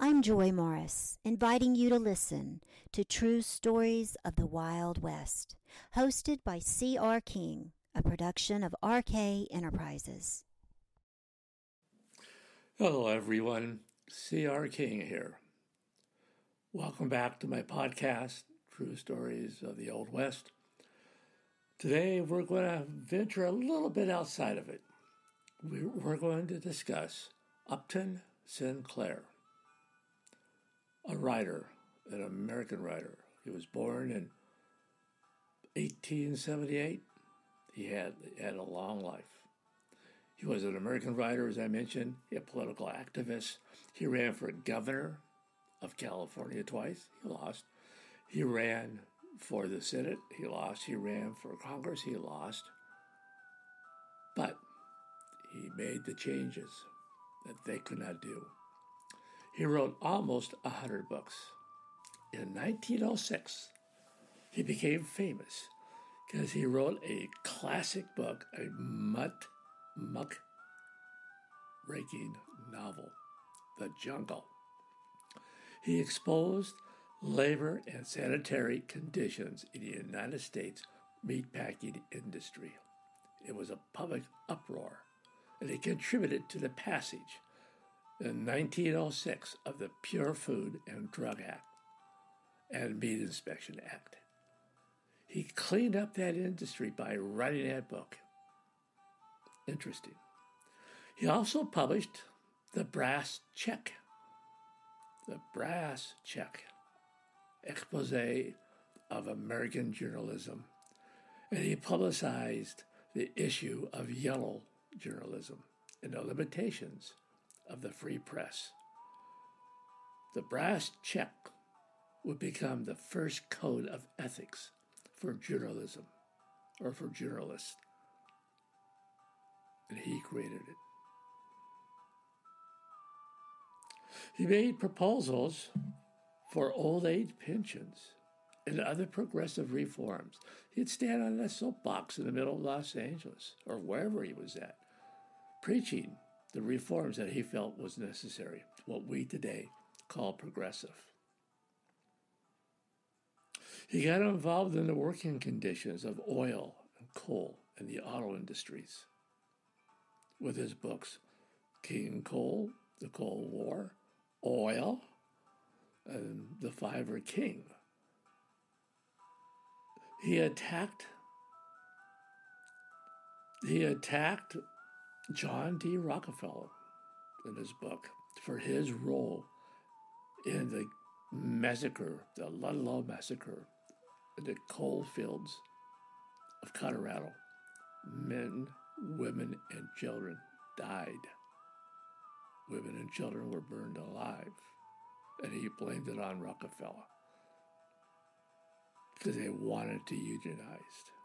I'm Joy Morris, inviting you to listen to True Stories of the Wild West, hosted by C.R. King, a production of RK Enterprises. Hello, everyone. C.R. King here. Welcome back to my podcast, True Stories of the Old West. Today, we're going to venture a little bit outside of it. We're going to discuss Upton Sinclair a writer, an American writer. He was born in 1878. He had, had a long life. He was an American writer, as I mentioned, a political activist. He ran for governor of California twice. He lost. He ran for the Senate. He lost. He ran for Congress. He lost. But he made the changes that they could not do. He wrote almost a hundred books. In 1906, he became famous because he wrote a classic book, a mutt muck raking novel, The Jungle. He exposed labor and sanitary conditions in the United States meatpacking industry. It was a public uproar, and it contributed to the passage in 1906 of the Pure Food and Drug Act and Meat Inspection Act. He cleaned up that industry by writing that book. Interesting. He also published The Brass Check. The Brass Check, expose of American journalism. And he publicized the issue of yellow journalism and the limitations of the free press. The brass check would become the first code of ethics for journalism or for journalists. And he created it. He made proposals for old age pensions and other progressive reforms. He'd stand on a soapbox in the middle of Los Angeles or wherever he was at, preaching the reforms that he felt was necessary, what we today call progressive. He got involved in the working conditions of oil and coal and the auto industries with his books King Coal, The Coal War, Oil, and The Flivver King. He attacked he attacked John D. Rockefeller in his book for his role in the massacre, the Ludlow massacre, in the coal fields of Colorado. Men, women, and children died. Women and children were burned alive. And he blamed it on Rockefeller because they wanted to euthanize.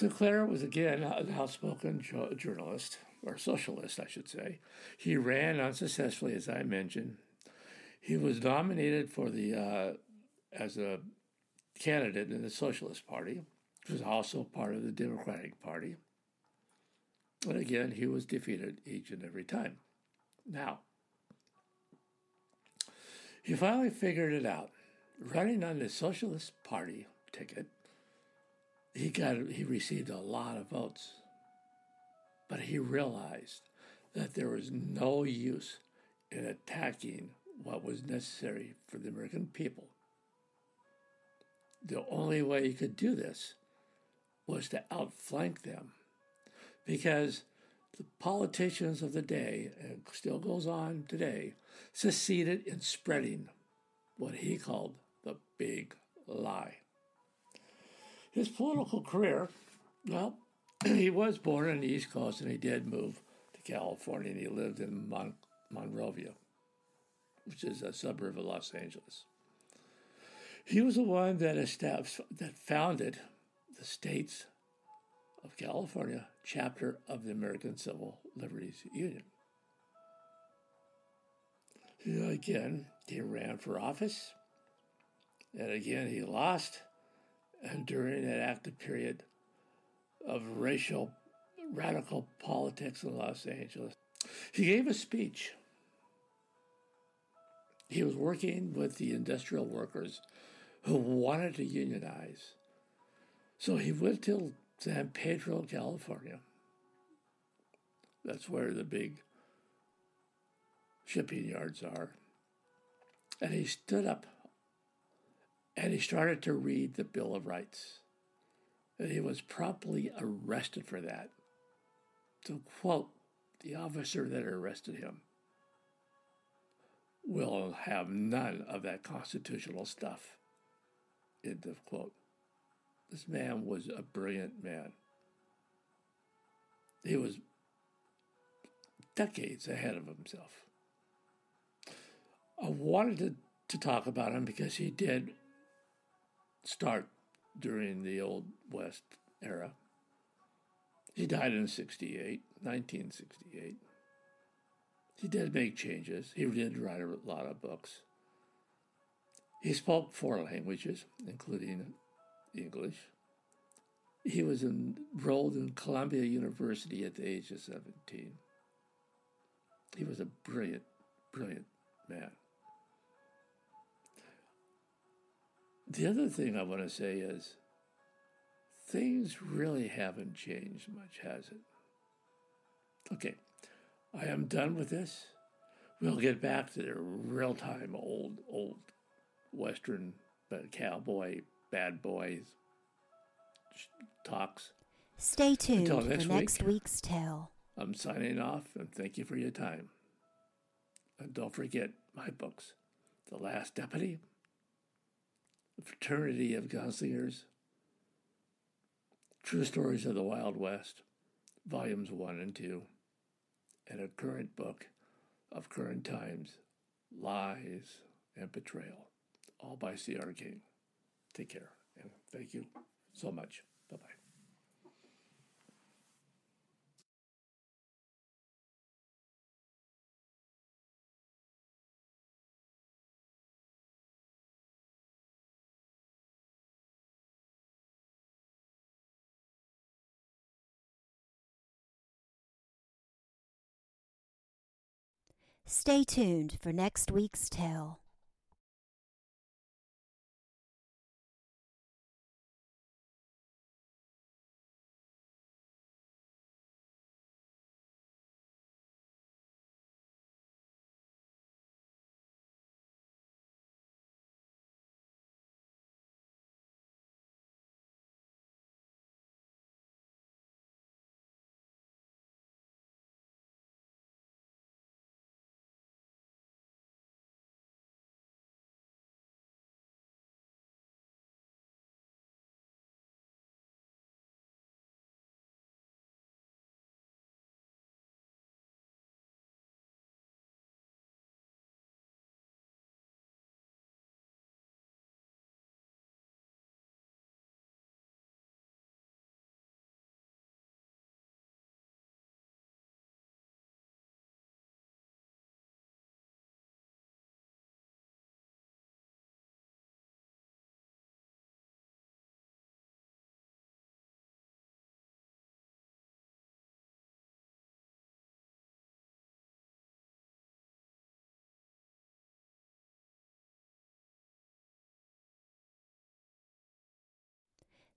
Sinclair was again an outspoken journalist, or socialist, I should say. He ran unsuccessfully, as I mentioned. He was nominated for the uh, as a candidate in the Socialist Party, which was also part of the Democratic Party. But again, he was defeated each and every time. Now, he finally figured it out. Running on the Socialist Party ticket, he got he received a lot of votes, but he realized that there was no use in attacking what was necessary for the American people. The only way he could do this was to outflank them, because the politicians of the day, and still goes on today, succeeded in spreading what he called the big lie. His political career, well, he was born on the East Coast and he did move to California and he lived in Mon- Monrovia, which is a suburb of Los Angeles. He was the one that established, that founded the states of California chapter of the American Civil Liberties Union. Again, he ran for office, and again he lost during that active period of racial radical politics in Los Angeles. He gave a speech He was working with the industrial workers who wanted to unionize. So he went to San Pedro, California. That's where the big shipping yards are. And he stood up and he started to read the Bill of Rights. And he was promptly arrested for that. To quote the officer that arrested him, we'll have none of that constitutional stuff. End of quote. This man was a brilliant man. He was decades ahead of himself. I wanted to, to talk about him because he did start during the Old West era. He died in 68, 1968. He did make changes. He did write a lot of books. He spoke four languages, including English. He was enrolled in Columbia University at the age of 17. He was a brilliant, brilliant man. The other thing I want to say is things really haven't changed much, has it? Okay, I am done with this. We'll get back to the real time old, old Western but cowboy, bad boys talks. Stay tuned next for week, next week's tale. I'm signing off and thank you for your time. And don't forget my books The Last Deputy, Fraternity of Gunslingers, True Stories of the Wild West, Volumes 1 and 2 and a current book of current times, lies, and betrayal, all by C.R. King. Take care, and thank you so much. Bye bye. Stay tuned for next week's tale.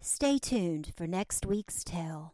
Stay tuned for next week's tale.